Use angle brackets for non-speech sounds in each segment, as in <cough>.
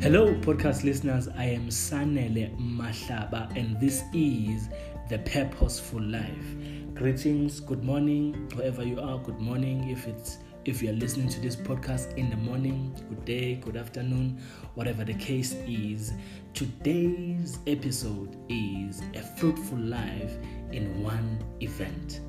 Hello, podcast listeners. I am Sanele Mahlaba, and this is The Purposeful Life. Greetings, good morning, wherever you are. Good morning. If it's if you are listening to this podcast in the morning, good day, good afternoon, whatever the case is. Today's episode is a fruitful life in one event.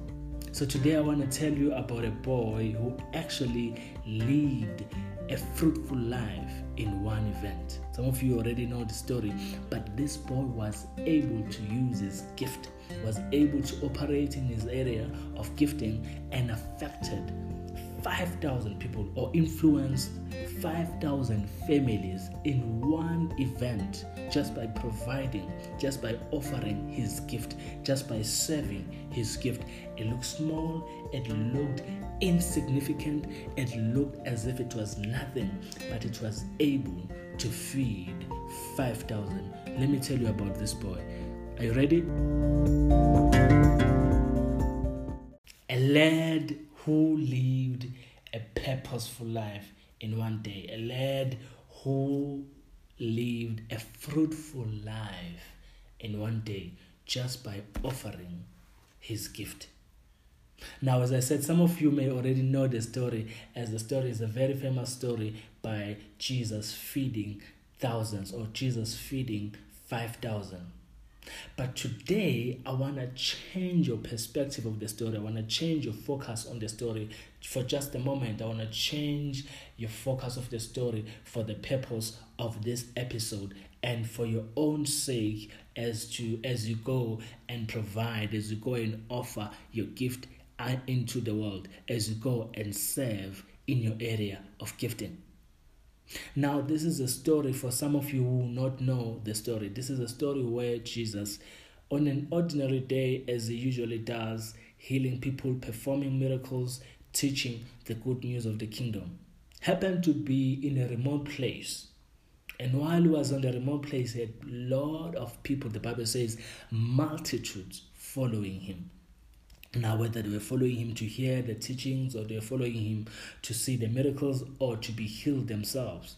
So today I want to tell you about a boy who actually lived a fruitful life in one event. Some of you already know the story, but this boy was able to use his gift, was able to operate in his area of gifting and affected 5,000 people or influenced 5,000 families in one event just by providing, just by offering his gift, just by serving his gift. It looked small, it looked insignificant, it looked as if it was nothing, but it was able to feed 5,000. Let me tell you about this boy. Are you ready? A lad who lived a purposeful life in one day, a lad who lived a fruitful life in one day just by offering his gift. Now, as I said, some of you may already know the story, as the story is a very famous story by Jesus feeding thousands or Jesus feeding 5,000. But today, I want to change your perspective of the story. I want to change your focus on the story for just a moment. I want to change your focus of the story for the purpose of this episode and for your own sake as to as you go and provide as you go and offer your gift uh, into the world as you go and serve in your area of gifting. Now, this is a story for some of you who not know the story. This is a story where Jesus, on an ordinary day, as he usually does, healing people, performing miracles, teaching the good news of the kingdom, happened to be in a remote place. And while he was on the remote place, he had a lot of people, the Bible says, multitudes following him. Now, whether they were following him to hear the teachings or they were following him to see the miracles or to be healed themselves.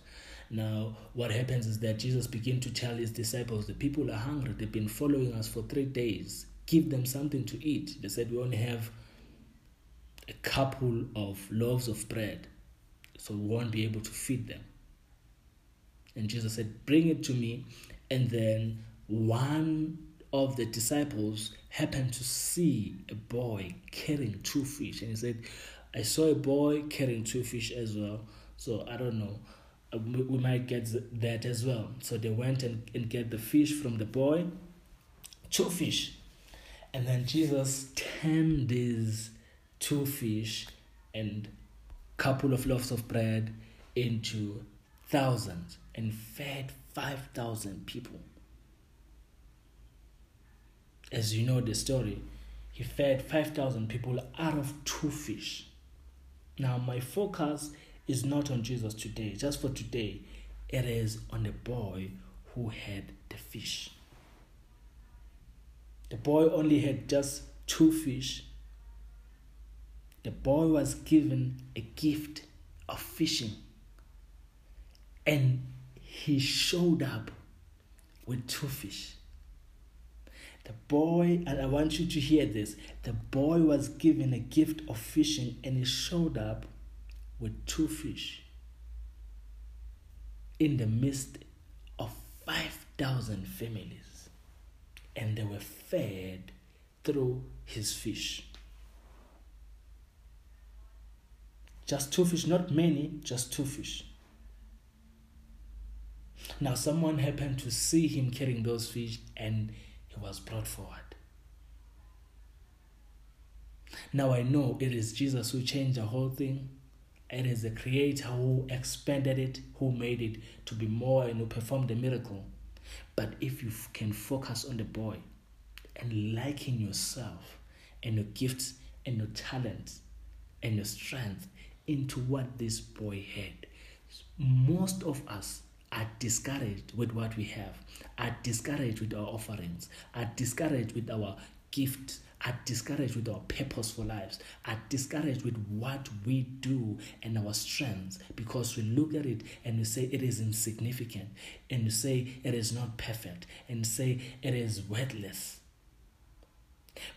Now, what happens is that Jesus began to tell his disciples, The people are hungry. They've been following us for three days. Give them something to eat. They said, We only have a couple of loaves of bread, so we won't be able to feed them. And Jesus said, Bring it to me. And then one of the disciples happened to see a boy carrying two fish. And he said, I saw a boy carrying two fish as well. So I don't know. Uh, we might get that as well. So they went and, and get the fish from the boy, two fish. And then Jesus turned these two fish and couple of loaves of bread into thousands and fed 5,000 people as you know the story, he fed 5,000 people out of two fish. Now, my focus is not on Jesus today, just for today, it is on the boy who had the fish. The boy only had just two fish. The boy was given a gift of fishing, and he showed up with two fish. The boy, and I want you to hear this the boy was given a gift of fishing and he showed up with two fish in the midst of 5,000 families. And they were fed through his fish. Just two fish, not many, just two fish. Now, someone happened to see him carrying those fish and he was brought forward. Now I know it is Jesus who changed the whole thing. It is the Creator who expanded it, who made it to be more and who performed the miracle. But if you can focus on the boy and liken yourself and your gifts and your talents and your strength into what this boy had, most of us are discouraged with what we have, are discouraged with our offerings, are discouraged with our gifts, are discouraged with our purposeful lives, are discouraged with what we do and our strengths because we look at it and we say it is insignificant and we say it is not perfect and say it is worthless.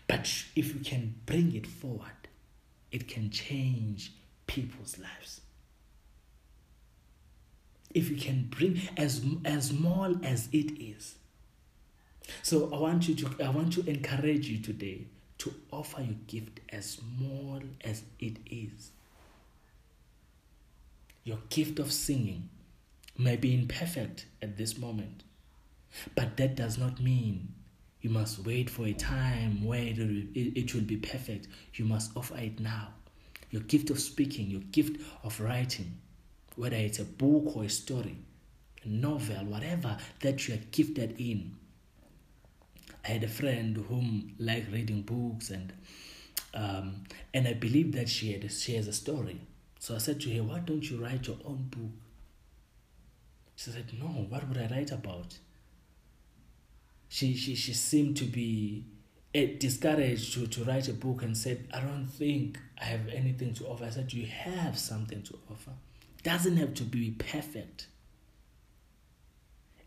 But if we can bring it forward, it can change people's lives. If we can bring as as small as it is. So I want you to I want to encourage you today to offer your gift as small as it is. Your gift of singing may be imperfect at this moment, but that does not mean you must wait for a time where it will, it will be perfect. You must offer it now. Your gift of speaking, your gift of writing, whether it's a book or a story, a novel, whatever that you are gifted in. I had a friend whom liked reading books and um, and I believe that she had she has a story. So I said to her, "Why don't you write your own book?" She said, "No. What would I write about?" she, she, she seemed to be eh, discouraged to, to write a book and said, I don't think I have anything to offer. I said, You have something to offer. Doesn't have to be perfect.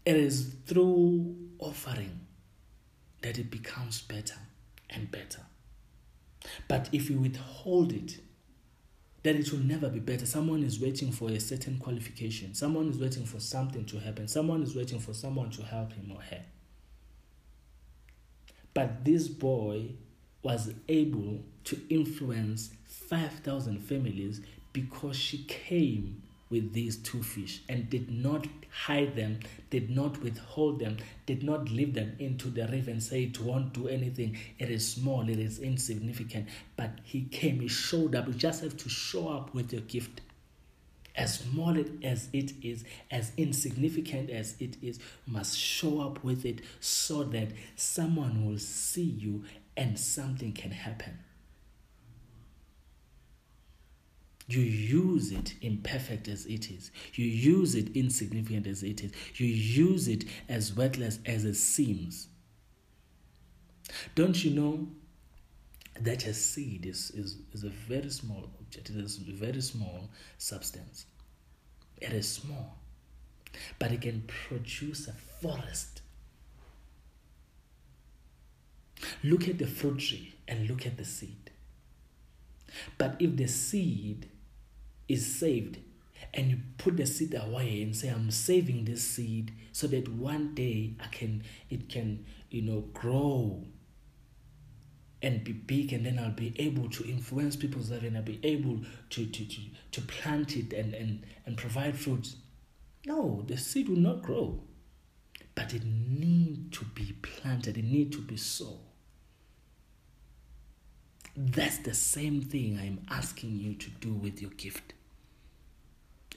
It is through offering that it becomes better and better. But if you withhold it, then it will never be better. Someone is waiting for a certain qualification. Someone is waiting for something to happen. Someone is waiting for someone to help him or her. But this boy was able to influence 5,000 families because she came with these two fish and did not hide them, did not withhold them, did not leave them into the river and say it won't do anything. It is small, it is insignificant. But he came, he showed up. You just have to show up with your gift as small as it is, as insignificant as it is, must show up with it so that someone will see you and something can happen. You use it imperfect as it is. You use it insignificant as it is. You use it as worthless as it seems. Don't you know that a seed is, is, is a very small object, it is a very small substance. It is small, but it can produce a forest. Look at the fruit tree and look at the seed. But if the seed is saved and you put the seed away and say, I'm saving this seed so that one day I can it can, you know, grow and be big and then I'll be able to influence people's life and I'll be able to, to, to, to plant it and, and, and provide fruits. No, the seed will not grow. But it need to be planted, it need to be sown. That's the same thing I'm asking you to do with your gift.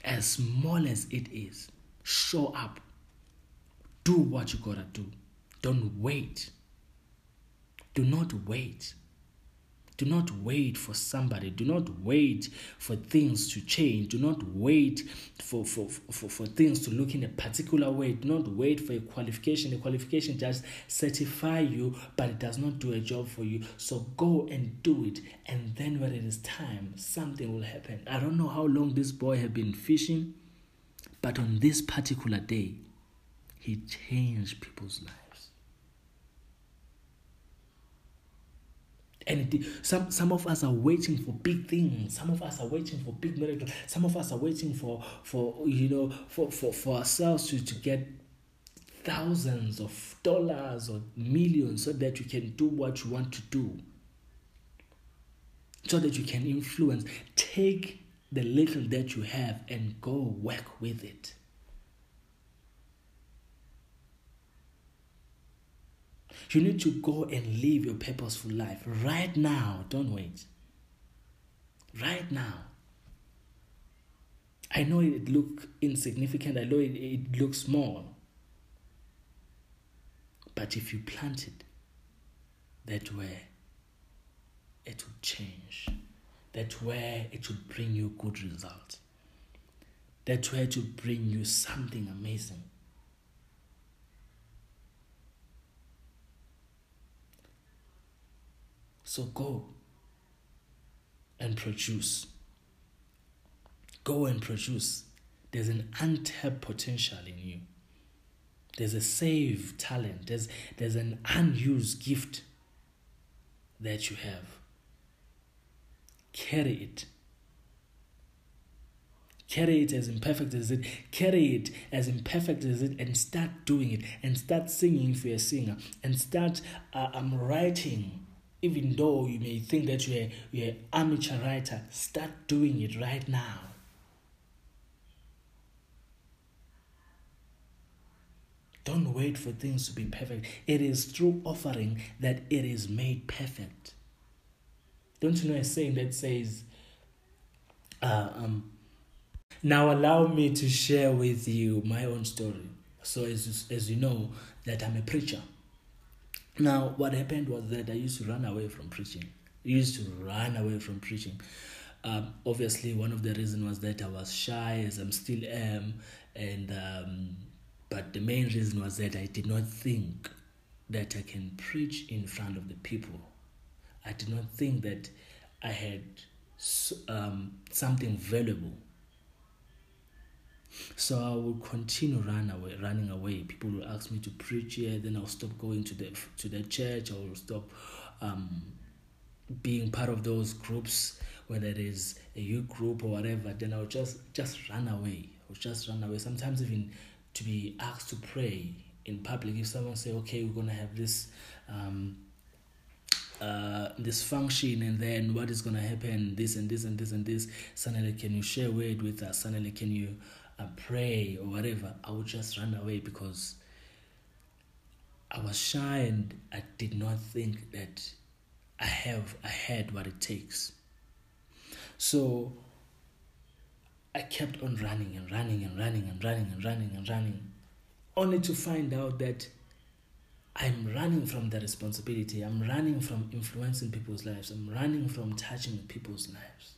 As small as it is, show up. Do what you gotta do. Don't wait do not wait. Do not wait for somebody. Do not wait for things to change. Do not wait for, for, for, for things to look in a particular way. Do not wait for a qualification. A qualification just certify you, but it does not do a job for you. So go and do it. And then when it is time, something will happen. I don't know how long this boy had been fishing, but on this particular day, he changed people's lives. And some, some of us are waiting for big things. Some of us are waiting for big miracles. Some of us are waiting for, for you know, for, for, for ourselves to, to get thousands of dollars or millions so that you can do what you want to do. So that you can influence. Take the little that you have and go work with it. You need to go and live your purposeful life right now. Don't wait. Right now. I know it look insignificant. I know it, it looks small. But if you plant it that way, it will change. That way it will bring you good results. That way it will bring you something amazing. So go and produce. Go and produce. There's an untapped potential in you. There's a saved talent. There's, there's an unused gift that you have. Carry it. Carry it as imperfect as it. Carry it as imperfect as it, and start doing it. And start singing if you're a singer. And start uh, um, writing. Even though you may think that you're you're an amateur writer, start doing it right now. Don't wait for things to be perfect. It is through offering that it is made perfect. Don't you know a saying that says, uh, um, now allow me to share with you my own story. So as, as you know that I'm a preacher. Now what happened was that I used to run away from preaching. I used to run away from preaching. Um, obviously, one of the reasons was that I was shy, as I'm still am, and um, but the main reason was that I did not think that I can preach in front of the people. I did not think that I had um, something valuable. So I would continue run away, running away. People would ask me to preach here, then I'll stop going to the to the church. I will stop um, being part of those groups, whether it is a youth group or whatever. Then I'll just just run away. I'll just run away. Sometimes even to be asked to pray in public. If someone say, "Okay, we're gonna have this." Um, uh, this function and then what is going to happen this and this and this and this suddenly can you share word with us suddenly can you uh, pray or whatever i would just run away because i was shy and i did not think that i have i had what it takes so I kept on running and running and running and running and running and running, only to find out that I'm running from the responsibility. I'm running from influencing people's lives. I'm running from touching people's lives.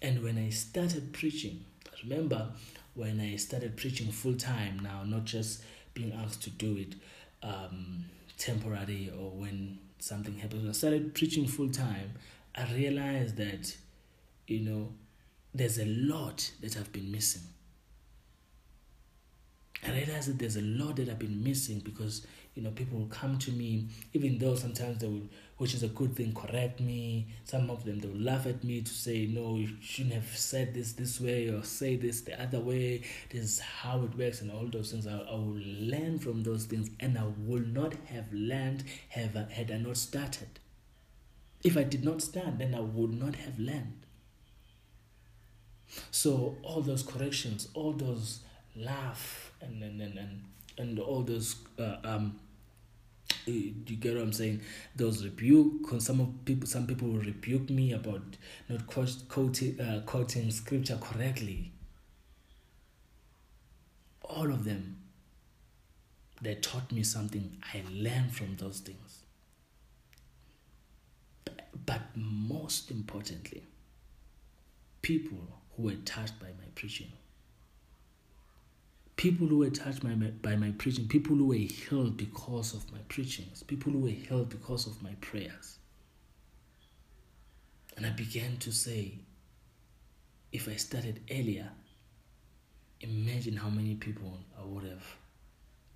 And when I started preaching, remember when I started preaching full time now, not just being asked to do it um, temporary or when something happens. When I started preaching full time, I realized that, you know, there's a lot that I've been missing. I realized that there's a lot that I've been missing because you know people will come to me, even though sometimes they will, which is a good thing, correct me. Some of them they will laugh at me to say, no, you shouldn't have said this this way or say this the other way. This is how it works, and all those things. I, I will learn from those things, and I will not have learned have had I not started. If I did not start, then I would not have learned. So all those corrections, all those laugh and and and and, and all those uh, um you get what I'm saying? Those rebuke. Some of people, some people rebuke me about not quoting, uh, quoting scripture correctly. All of them, they taught me something. I learned from those things. But most importantly, people who were touched by my preaching. People who were touched by my, by my preaching, people who were healed because of my preachings, people who were healed because of my prayers. And I began to say, if I started earlier, imagine how many people I would have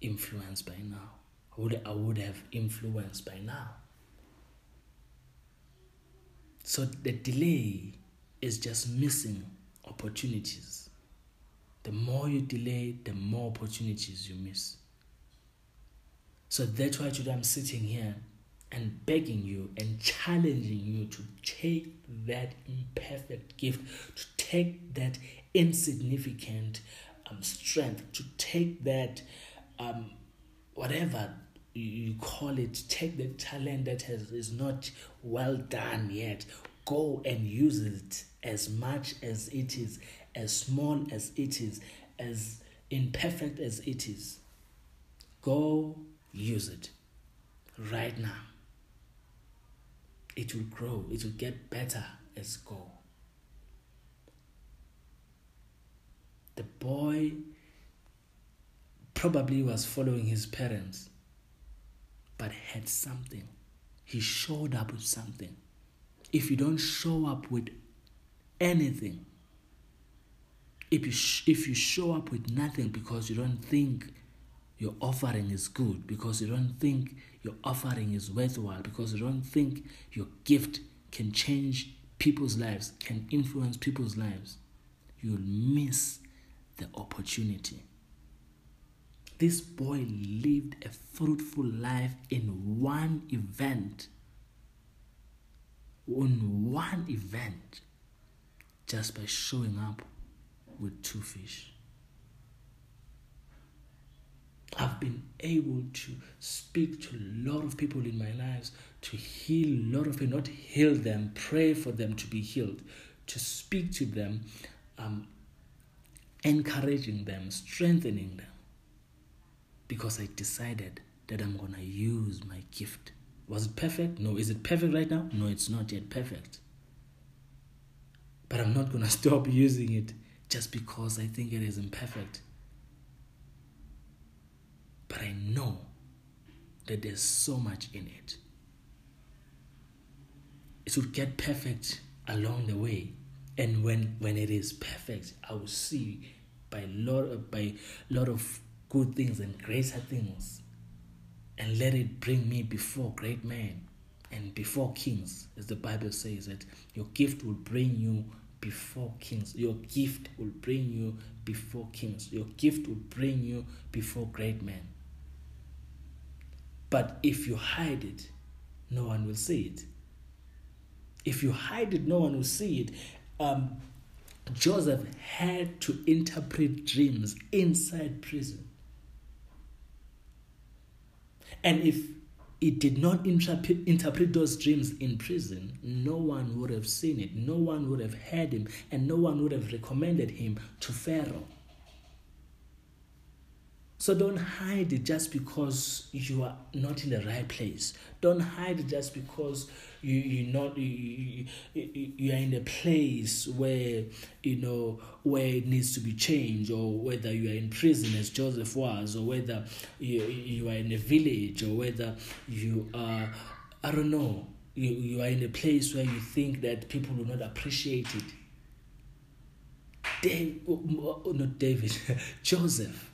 influenced by now. I would, I would have influenced by now. So the delay is just missing opportunities. The more you delay, the more opportunities you miss. So that's why today I'm sitting here and begging you and challenging you to take that imperfect gift, to take that insignificant um, strength, to take that um, whatever you call it, take the talent that has is not well done yet, go and use it as much as it is, as small as it is, as imperfect as it is. Go use it right now. It will grow, it will get better as go. The boy probably was following his parents, but had something He showed up with something. If you don't show up with anything, if you, sh- if you show up with nothing because you don't think your offering is good, because you don't think your offering is worthwhile, because you don't think your gift can change people's lives, can influence people's lives, you'll miss the opportunity. This boy lived a fruitful life in one event. In one event, just by showing up with two fish. I've been able to speak to a lot of people in my lives, to heal a lot of people, not heal them, pray for them to be healed, to speak to them, um, encouraging them, strengthening them. Because I decided that I'm going to use my gift. Was it perfect? No. Is it perfect right now? No, it's not yet perfect. But I'm not going <laughs> to stop using it just because I think it is imperfect. But I know that there's so much in it. It will get perfect along the way and when when it is perfect i will see by lot by lot of good things and greater things and let it bring me before great men and before kings as the bible says that your gift will bring you before kings. Your gift will bring you before kings. Your gift will bring you before great men. But if you hide it no one will see it. If you hide it no one will see it. Um, Joseph had to interpret dreams inside prison. And if he did not interpret, interpret those dreams in prison, no one would have seen it, no one would have heard him, and no one would have recommended him to Pharaoh. So don't hide just because you are not in the right place. Don't hide just because you you not you, you, you are in a place where you know where it needs to be changed, or whether you are in prison as Joseph was, or whether you you are in a village, or whether you are I don't know you, you are in a place where you think that people will not appreciate it. Dave, oh, oh, oh, not David, <laughs> Joseph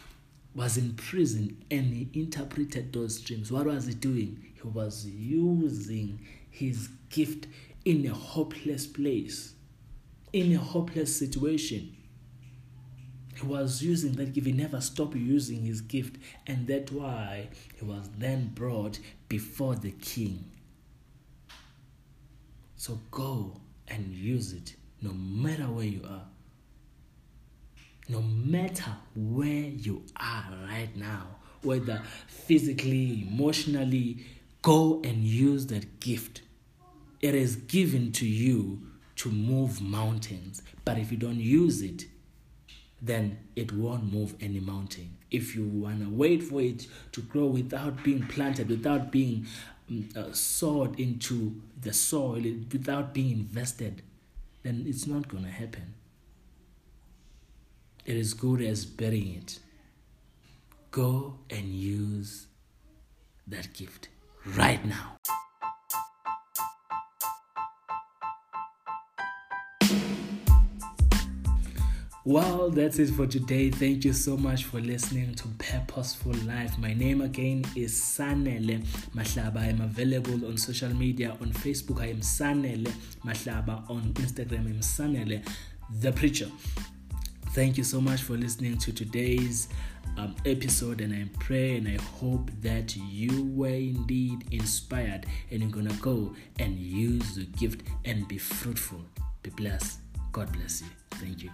was in prison and he interpreted those dreams. What was he doing? He was using his gift in a hopeless place, in a hopeless situation. He was using that gift. He never stopped using his gift, and that's why he was then brought before the king. So go and use it no matter where you are no matter where you are right now, whether physically, emotionally, go and use that gift. It is given to you to move mountains, but if you don't use it, then it won't move any mountain. If you want to wait for it to grow without being planted, without being um, uh, sowed into the soil, without being invested, then it's not going to happen it is good as burying it. Go and use that gift right now. Well, that's it for today. Thank you so much for listening to Purposeful Life. My name again is Sanele Mahlaba. I am available on social media. On Facebook, I am Sanele Mahlaba. On Instagram, I am Sanele the Preacher. Thank you so much for listening to today's um, episode, and I pray and I hope that you were indeed inspired and you're gonna go and use the gift and be fruitful. Be blessed. God bless you. Thank you.